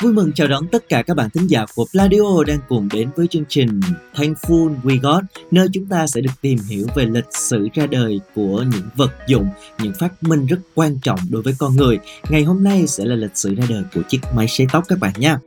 Vui mừng chào đón tất cả các bạn thính giả của Pladio đang cùng đến với chương trình Thankful We Got, nơi chúng ta sẽ được tìm hiểu về lịch sử ra đời của những vật dụng, những phát minh rất quan trọng đối với con người. Ngày hôm nay sẽ là lịch sử ra đời của chiếc máy sấy tóc các bạn nha.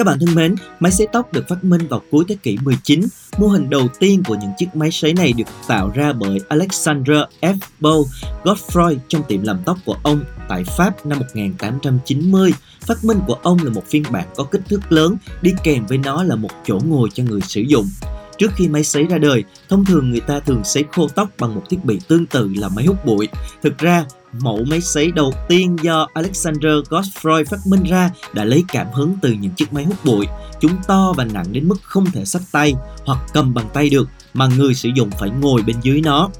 Các bạn thân mến, máy sấy tóc được phát minh vào cuối thế kỷ 19. Mô hình đầu tiên của những chiếc máy sấy này được tạo ra bởi Alexandre F. Bow Godfroy trong tiệm làm tóc của ông tại Pháp năm 1890. Phát minh của ông là một phiên bản có kích thước lớn, đi kèm với nó là một chỗ ngồi cho người sử dụng. Trước khi máy sấy ra đời, thông thường người ta thường sấy khô tóc bằng một thiết bị tương tự là máy hút bụi. Thực ra, mẫu máy sấy đầu tiên do Alexander Gottfried phát minh ra đã lấy cảm hứng từ những chiếc máy hút bụi. Chúng to và nặng đến mức không thể xách tay hoặc cầm bằng tay được mà người sử dụng phải ngồi bên dưới nó.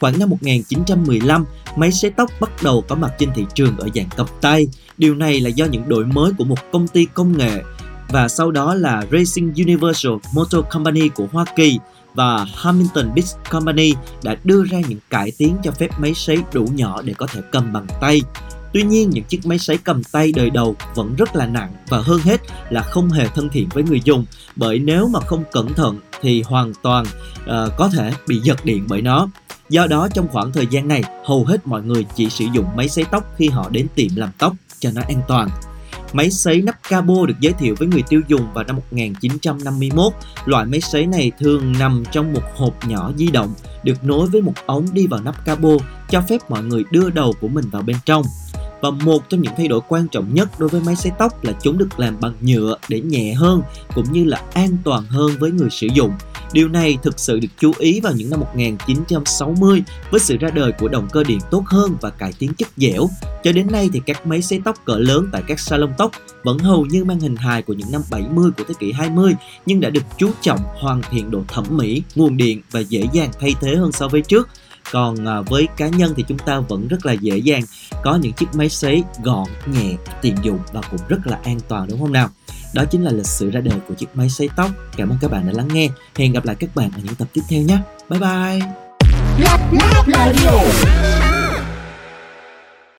Khoảng năm 1915, máy sấy tóc bắt đầu có mặt trên thị trường ở dạng cầm tay. Điều này là do những đổi mới của một công ty công nghệ và sau đó là Racing Universal Motor Company của Hoa Kỳ và Hamilton Beach Company đã đưa ra những cải tiến cho phép máy sấy đủ nhỏ để có thể cầm bằng tay. Tuy nhiên, những chiếc máy sấy cầm tay đời đầu vẫn rất là nặng và hơn hết là không hề thân thiện với người dùng bởi nếu mà không cẩn thận thì hoàn toàn uh, có thể bị giật điện bởi nó. Do đó trong khoảng thời gian này, hầu hết mọi người chỉ sử dụng máy sấy tóc khi họ đến tiệm làm tóc cho nó an toàn. Máy sấy nắp cabo được giới thiệu với người tiêu dùng vào năm 1951. Loại máy sấy này thường nằm trong một hộp nhỏ di động, được nối với một ống đi vào nắp cabo, cho phép mọi người đưa đầu của mình vào bên trong. Và một trong những thay đổi quan trọng nhất đối với máy sấy tóc là chúng được làm bằng nhựa để nhẹ hơn cũng như là an toàn hơn với người sử dụng. Điều này thực sự được chú ý vào những năm 1960 với sự ra đời của động cơ điện tốt hơn và cải tiến chất dẻo. Cho đến nay thì các máy sấy tóc cỡ lớn tại các salon tóc vẫn hầu như mang hình hài của những năm 70 của thế kỷ 20 nhưng đã được chú trọng hoàn thiện độ thẩm mỹ, nguồn điện và dễ dàng thay thế hơn so với trước còn à, với cá nhân thì chúng ta vẫn rất là dễ dàng có những chiếc máy sấy gọn nhẹ tiện dụng và cũng rất là an toàn đúng không nào đó chính là lịch sử ra đời của chiếc máy sấy tóc. Cảm ơn các bạn đã lắng nghe. Hẹn gặp lại các bạn ở những tập tiếp theo nhé. Bye bye.